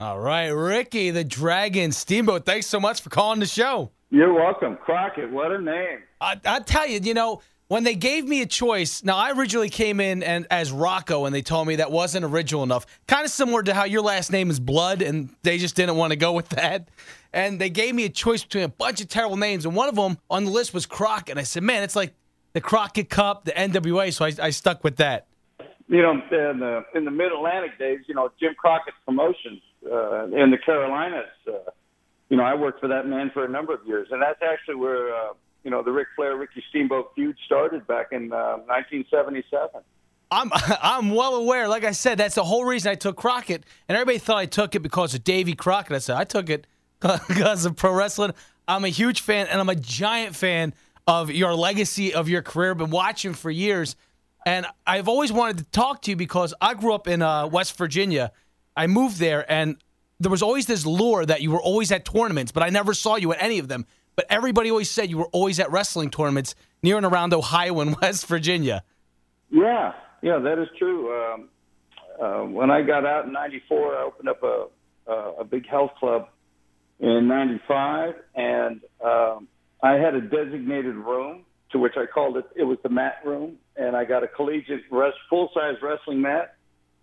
All right, Ricky the Dragon Steamboat, thanks so much for calling the show. You're welcome. Crockett, what a name. I, I tell you, you know, when they gave me a choice, now I originally came in and as Rocco, and they told me that wasn't original enough. Kind of similar to how your last name is Blood, and they just didn't want to go with that. And they gave me a choice between a bunch of terrible names, and one of them on the list was Crockett. And I said, man, it's like the Crockett Cup, the NWA, so I, I stuck with that. You know, in the in the Mid Atlantic days, you know, Jim Crockett's promotions uh, in the Carolinas. Uh, you know, I worked for that man for a number of years, and that's actually where uh, you know the Ric Flair Ricky Steamboat feud started back in uh, 1977. I'm I'm well aware. Like I said, that's the whole reason I took Crockett, and everybody thought I took it because of Davy Crockett. I said I took it because of pro wrestling. I'm a huge fan, and I'm a giant fan of your legacy of your career. Been watching for years, and I've always wanted to talk to you because I grew up in uh, West Virginia. I moved there, and there was always this lure that you were always at tournaments, but I never saw you at any of them. But everybody always said you were always at wrestling tournaments near and around Ohio and West Virginia. Yeah, yeah, that is true. Um, uh, when I got out in '94, I opened up a a, a big health club in '95, and um, I had a designated room to which I called it. It was the mat room, and I got a collegiate rest, full size wrestling mat.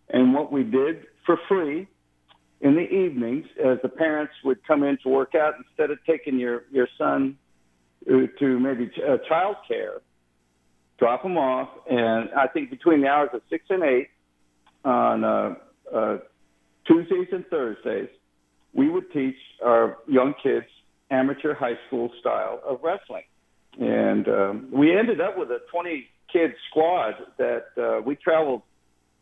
And what we did for free in the evenings, as the parents would come in to work out, instead of taking your your son uh, to maybe ch- uh, child care, drop him off, and I think between the hours of six and eight on uh, uh, Tuesdays and Thursdays, we would teach our young kids amateur high school style of wrestling. And um, we ended up with a 20 kid squad that uh, we traveled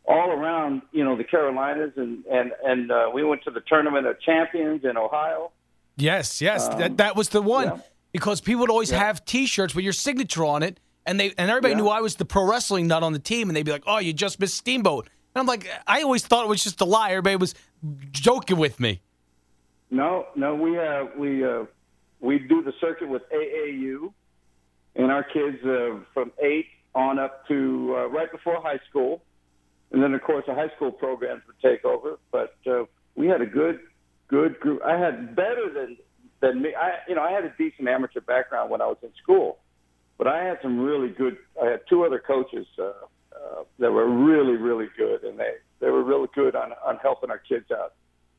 all around, you know, the Carolinas, and and and uh, we went to the tournament of champions in Ohio. Yes, yes, Um, that that was the one yeah. because people would always Yeah. have T-shirts with your signature on it, and they and everybody Yeah. knew I was the pro wrestling nut on the team, and they'd be like, "Oh, you just missed Steamboat," and I'm like, I always thought it was just a lie. Everybody was joking with me. No, no, we uh, we uh, we do the circuit with AAU, and our kids uh, from eight on up to uh, right before high school, and then of course the high school programs would take over. But uh, we had a good, good group. I had better than than me. I you know I had a decent amateur background when I was in school, but I had some really good. I had two other coaches uh, uh, that were really really good, and they they were really good on on helping our kids out.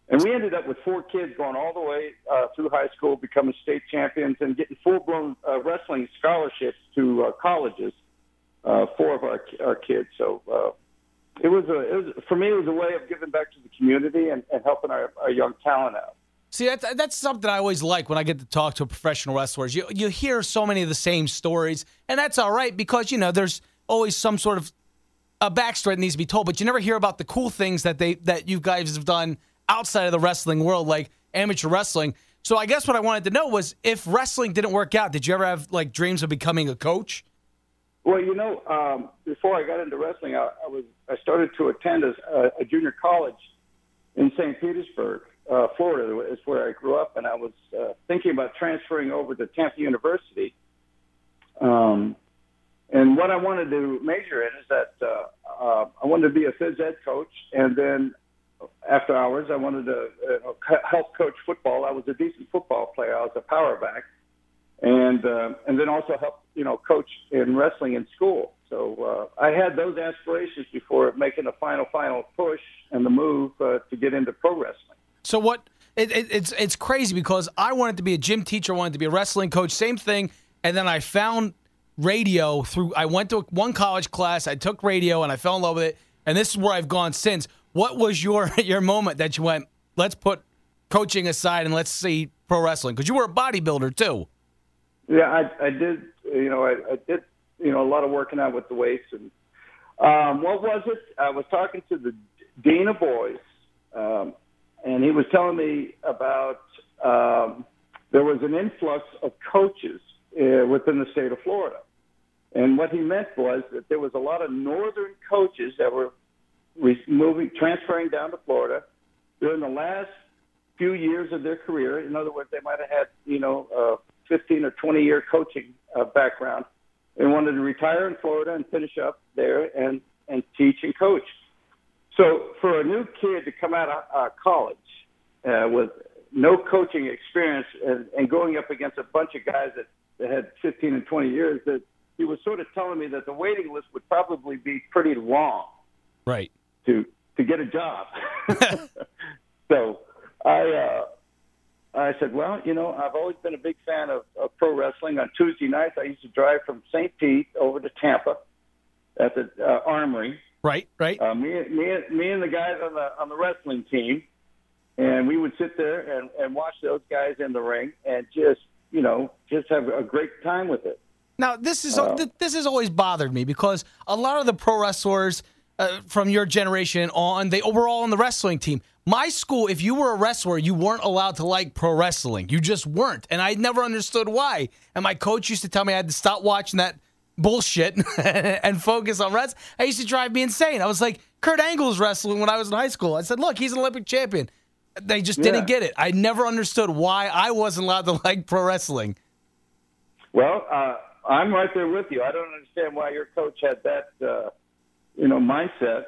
And we ended up with four kids going all the way uh, through high school, becoming state champions, and getting full-blown uh, wrestling scholarships to uh, colleges. Uh, four of our our kids. So uh, it was a it was for me it was a way of giving back to the community and, and helping our, our young talent out. See, that's that's something I always like when I get to talk to professional wrestlers. You you hear so many of the same stories, and that's all right because you know there's always some sort of a backstory that needs to be told, but you never hear about the cool things that they that you guys have done outside of the wrestling world, like amateur wrestling. So I guess what I wanted to know was if wrestling didn't work out, did you ever have like dreams of becoming a coach? Well, you know, um, before I got into wrestling, I, I was I started to attend a, a junior college in St. Petersburg, uh, Florida, is where I grew up, and I was uh, thinking about transferring over to Tampa University. Um, and what I wanted to major in is that uh, uh, I wanted to be a phys ed coach, and then after hours, I wanted to uh, help coach football. I was a decent football player. I was a power back, and uh, and then also help you know coach in wrestling in school. So uh, I had those aspirations before making a final final push and the move uh, to get into pro wrestling. So what? It, it, it's it's crazy because I wanted to be a gym teacher, wanted to be a wrestling coach, same thing, and then I found radio through. I went to one college class, I took radio, and I fell in love with it, and this is where I've gone since. What was your your moment that you went? Let's put coaching aside and let's see pro wrestling because you were a bodybuilder too. Yeah, I, I did. You know, I, I did. You know, a lot of working out with the weights and um, what was it? I was talking to the dean of boys, um, and he was telling me about um, there was an influx of coaches uh, within the state of Florida. And what he meant was that there was a lot of northern coaches that were re- moving, transferring down to Florida during the last few years of their career. In other words, they might have had, you know, a 15 or 20 year coaching uh, background and wanted to retire in Florida and finish up there and, and teach and coach. So for a new kid to come out of uh, college uh, with no coaching experience and, and going up against a bunch of guys that, that had 15 and 20 years, that he was sort of telling me that the waiting list would probably be pretty long Right. to to get a job. so I uh, I said, well, you know, I've always been a big fan of, of pro wrestling. On Tuesday nights, I used to drive from St. Pete over to Tampa at the uh, Armory. Right. Right. Uh, me, me, me, and the guys on the on the wrestling team, and we would sit there and, and watch those guys in the ring and just you know just have a great time with it. Now this is th- this has always bothered me because a lot of the pro wrestlers uh, from your generation on they were all on the wrestling team. My school, if you were a wrestler, you weren't allowed to like pro wrestling. You just weren't, and I never understood why. And my coach used to tell me I had to stop watching that bullshit and focus on wrestling. I used to drive me insane. I was like, Kurt Angle's wrestling when I was in high school. I said, look, he's an Olympic champion. They just Yeah. didn't get it. I never understood why I wasn't allowed to like pro wrestling. Well, uh, I'm right there with you. I don't understand why your coach had that uh, you know mindset.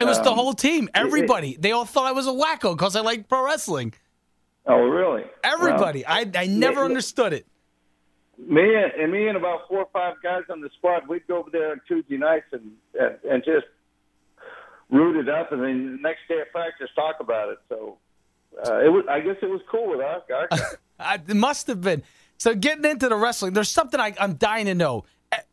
It was the Um, whole team. Everybody. They all thought I was a wacko because I liked pro wrestling. Oh, really? Everybody. I, I never yeah. understood it. Me and, and me and about four or five guys on the squad, we'd go over there on Tuesday nights and and, and just root it up, and then the next day at practice talk about it. So uh, it was, I guess, it was cool with our guys. It must have been. So getting into the wrestling, there's something I, I'm dying to know.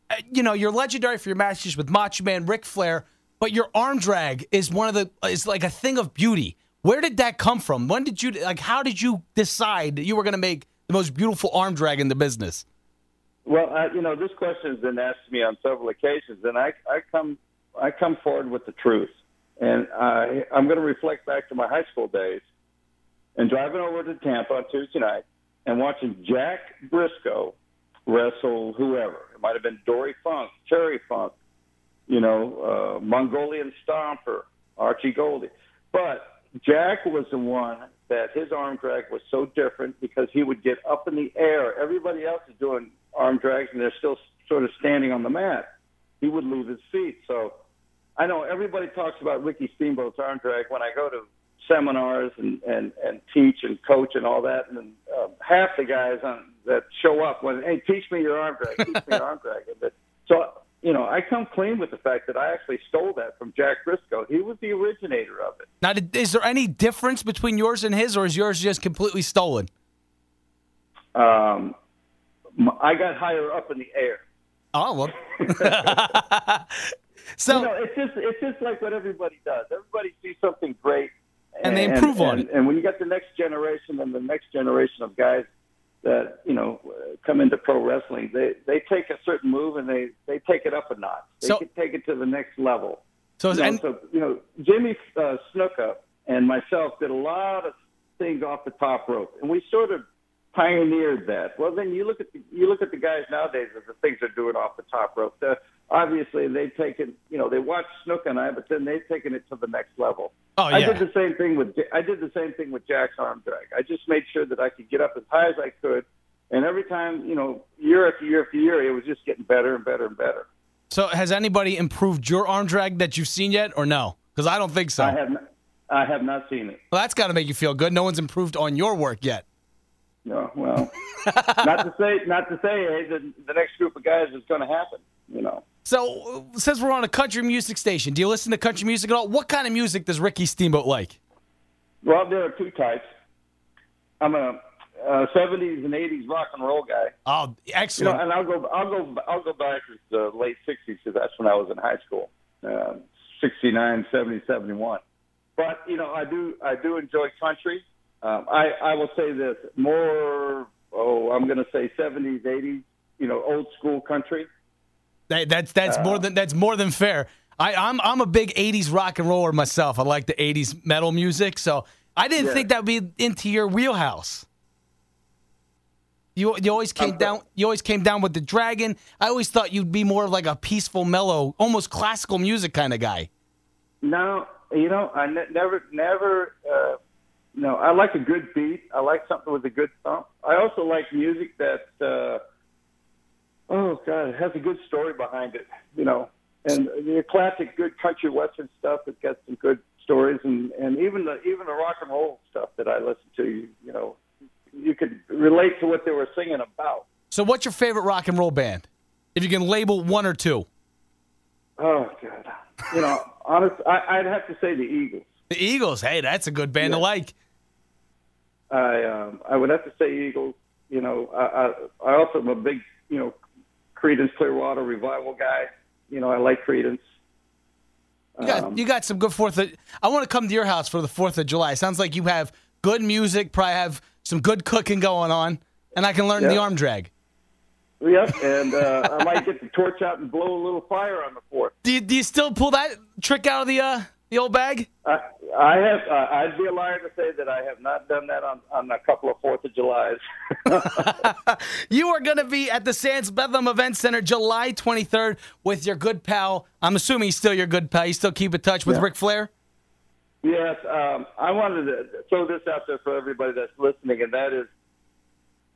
Uh, You know, you're legendary for your matches with Macho Man, Ric Flair, but your arm drag is one of the is like a thing of beauty. Where did that come from? When did you like? How did you decide that you were going to make the most beautiful arm drag in the business? Well, uh, you know, this question has been asked to me on several occasions, and I, I come, I come forward with the truth, and I, I'm going to reflect back to my high school days, and driving over to Tampa on Tuesday night, and watching Jack Briscoe wrestle whoever. It might have been Dory Funk, Terry Funk, you know, uh, Mongolian Stomper, Archie Gouldie, but Jack was the one that his arm drag was so different because he would get up in the air. Everybody else is doing arm drags and they're still sort of standing on the mat. He would lose his feet. So I know everybody talks about Ricky Steamboat's arm drag when I go to seminars and and and teach and coach and all that. And uh, half the guys on, that show up when hey, teach me your arm drag, teach me your arm drag. But so you know, I come clean with the fact that I actually stole that from Jack Briscoe. He was the originator of it. Now, is there any difference between yours and his, or is yours just completely stolen? Um, I got higher up in the air. Oh well. so you know, it's just it's just like what everybody does. Everybody sees something great, And they improve on and, it. And when you get the next generation and the next generation of guys that you know uh, come into pro wrestling, they they take a certain move and they they take it up a notch. They So- can take it to the next level. so, You know, and, so you know, Jimmy uh, Snuka and myself did a lot of things off the top rope, and we sort of pioneered that. Well, then you look at the, you look at the guys nowadays of the things they're doing off the top rope. they obviously, they've taken you know they watch Snook and I, but then they've taken it to the next level. oh yeah. I did the same thing with I did the same thing with Jack's arm drag. I just made sure that I could get up as high as I could, and every time you know year after year after year, it was just getting better and better and better. So has anybody improved your arm drag that you've seen yet, or no? Because I don't think so. I have not, I have not seen it. well, that's got to make you feel good. No one's improved on your work yet. No, well, not to say, not to say, hey, the, the next group of guys is going to happen. You know, So since we're on a country music station, do you listen to country music at all? What kind of music does Ricky Steamboat like? well, there are two types. I'm a, uh 70s and 80s rock and roll guy. Oh, You excellent. know, and I'll go, I'll go, I'll go back to the late 60s because that's when I was in high school, uh, 69, 70, 71. But you know, I do, I do enjoy country. Um, I, I will say this more. Oh, I'm going to say 70s, 80s. You know, old school country. That- that's that's Uh, more than that's more than fair. I, I'm I'm a big '80s rock and roller myself. I like the '80s metal music, so I didn't Yeah. think that would be into your wheelhouse. You you always came I'm- down you always came down with the dragon. I always thought you'd be more of like a peaceful, mellow, almost classical music kind of guy. No, you know, I ne- never, never. Uh, no, I like a good beat. I like something with a good thump. I also like music that, uh, oh God, it has a good story behind it. You know, and the classic good country western stuff that got some good stories, and and even the even the rock and roll stuff that I listen to. You, you know, you could relate to what they were singing about. So what's your favorite rock and roll band? If you can label one or two. Oh God, you know, honest, I, I'd have to say the Eagles. The Eagles, hey, that's a good band to like. I um, I would have to say Eagles. You know, I, I I also am a big you know Creedence Clearwater Revival guy. You know, I like Creedence. You got, Um, you got some good Fourth. Of, I want to come to your house for the Fourth of July. Sounds like you have good music. Probably have some good cooking going on, and I can learn the arm drag. Yep, and uh, I might get the torch out and blow a little fire on the fourth. Do you, do you still pull that trick out of the uh, the old bag? I, I have. Uh, I'd be a liar to say that I have not done that on on a couple of Fourth of Julys. You are going to be at the Sands Bethlehem Event Center July 23rd with your good pal. I'm assuming he's still your good pal. You still keep in touch with Yeah. Ric Flair? Yes, um, I wanted to throw this out there for everybody that's listening, and that is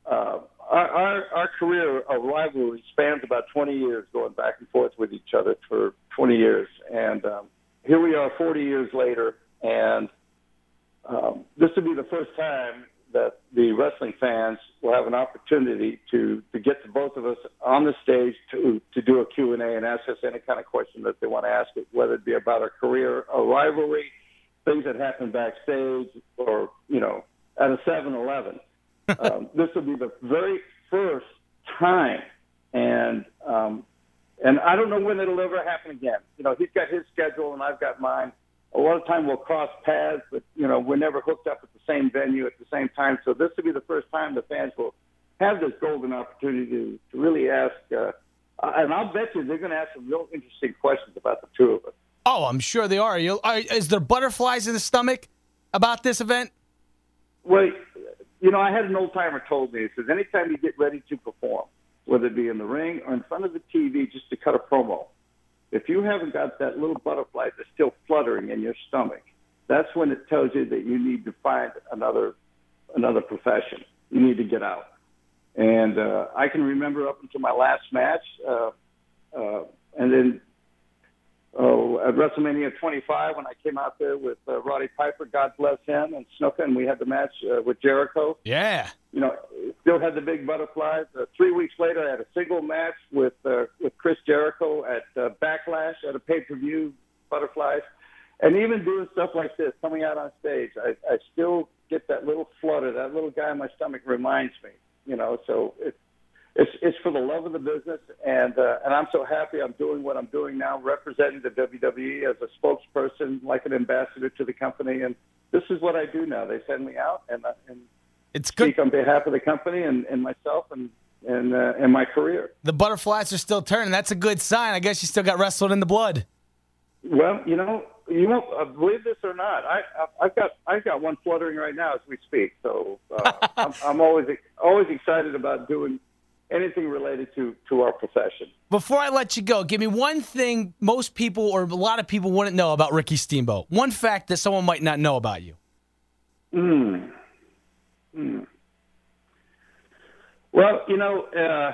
uh, our, our our career of rivalry spans about 20 years, going back and forth with each other for 20 years, and um, here we are 40 years later, and um, this will be the first time that the wrestling fans will have an opportunity to to get the both of us on the stage to to do a Q and A and ask us any kind of question that they want to ask it, whether it be about our career, a rivalry, things that happened backstage, or you know, at a 7-Eleven. um, this will be the very first time, and um, and I don't know when it'll ever happen again. You know, he's got his schedule and I've got mine. A lot of time we'll cross paths, but you know, we're never hooked up at the same venue at the same time. So this will be the first time the fans will have this golden opportunity to, to really ask. Uh, and I'll bet you they're going to ask some real interesting questions about the two of us. Oh, I'm sure they are. You, are is there butterflies in the stomach about this event? Well, you know, I had an old timer told me, he says, anytime you get ready to perform, whether it be in the ring or in front of the TV just to cut a promo, if you haven't got that little butterfly that's still fluttering in your stomach, that's when it tells you that you need to find another another profession. You need to get out. And uh, I can remember up until my last match, uh, uh, and then oh, at WrestleMania 25 when I came out there with uh, Roddy Piper, God bless him, and Snuka, and we had the match uh, with Jericho. Yeah. You know, still had the big butterflies. Uh, three weeks later, I had a single match with uh, with Chris Jericho at uh, Backlash at a pay per view butterflies, and even doing stuff like this, coming out on stage, I, I still get that little flutter. That little guy in my stomach reminds me. You know, so it, it's it's for the love of the business, and uh, and I'm so happy I'm doing what I'm doing now, representing the WWE as a spokesperson, like an ambassador to the company, and this is what I do now. They send me out, and uh, and It's good. speak on behalf of the company and, and myself and and uh, and my career. The butterflies are still turning. That's a good sign. I guess you still got wrestled in the blood. Well, you know, you won't uh, believe this or not. I, I I've got I've got one fluttering right now as we speak. So uh, I'm, I'm always always excited about doing anything related to to our profession. Before I let you go, give me one thing most people or a lot of people wouldn't know about Ricky Steamboat. One fact that someone might not know about you. Mm. Mm. Well, you know, uh,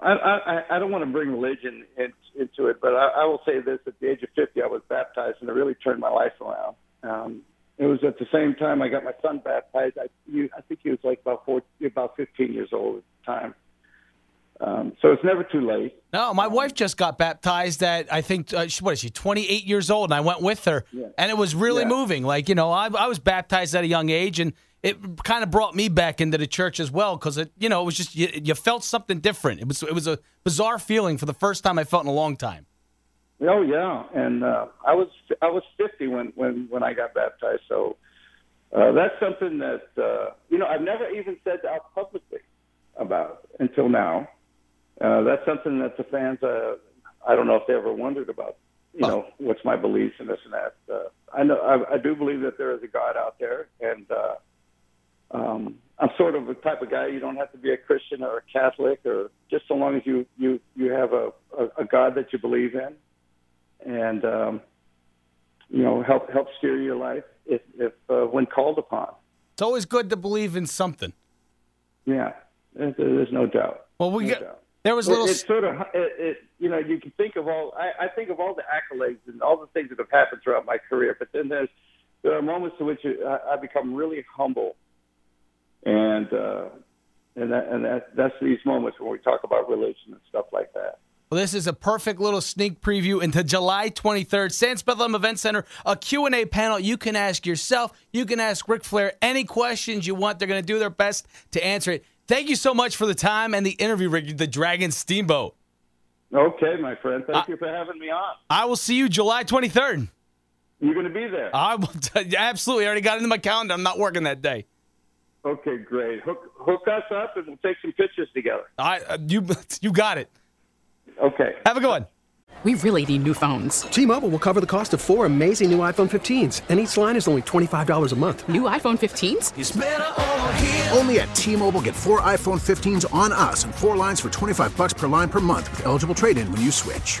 I, I, I don't want to bring religion in, into it, but I, I will say this: at the age of 50, I was baptized, and it really turned my life around. Um, it was at the same time I got my son baptized. I, you, I think he was like about four, about 15 years old at the time. Um, so it's never too late. No, my wife just got baptized at I think uh, she, what is she 28 years old, and I went with her, Yeah. and it was really Yeah. moving. Like you know, I, I was baptized at a young age, and it kind of brought me back into the church as well because it you know it was just you, you felt something different. It was it was a bizarre feeling for the first time I felt in a long time. Oh yeah, and uh, I was I was 50 when when when I got baptized. So uh, that's something that uh, you know I've never even said out publicly about until now. Uh, that's something that the fans uh, I don't know if they ever wondered about you know, what's my beliefs and this and that. Uh, I know I, I do believe that there is a God out there, and uh, um, I'm sort of the type of guy you don't have to be a Christian or a Catholic, or just so long as you you you have a a, a God that you believe in, and um, you know help help steer your life if if uh, when called upon. It's always good to believe in something. Yeah, there's, there's no doubt. Well, we No got doubt. there was a little. It, it's sort of, it, it, you know, you can think of all. I, I think of all the accolades and all the things that have happened throughout my career. But then there's there are moments in which I, I become really humble, and uh, and that, and that that's these moments when we talk about religion and stuff like that. Well, this is a perfect little sneak preview into July 23rd, Sands Bethlehem Event Center, a Q&A panel. You can ask yourself, you can ask Ric Flair any questions you want. They're going to do their best to answer it. Thank you so much for the time and the interview, Rick, the Dragon Steamboat. Okay, my friend. Thank you for having me on. I will see you July 23rd. You're going to be there. I will t- absolutely. I already got it into my calendar. I'm not working that day. Okay, great. Hook hook us up and we'll take some pictures together. I uh, you you got it. Okay. Have a good one. We really need new phones. T-Mobile will cover the cost of four amazing new iPhone 15s, and each line is only $25 a month. New iPhone 15s? Only at T-Mobile, get four iPhone 15s on us and four lines for 25 bucks per line per month with eligible trade-in when you switch.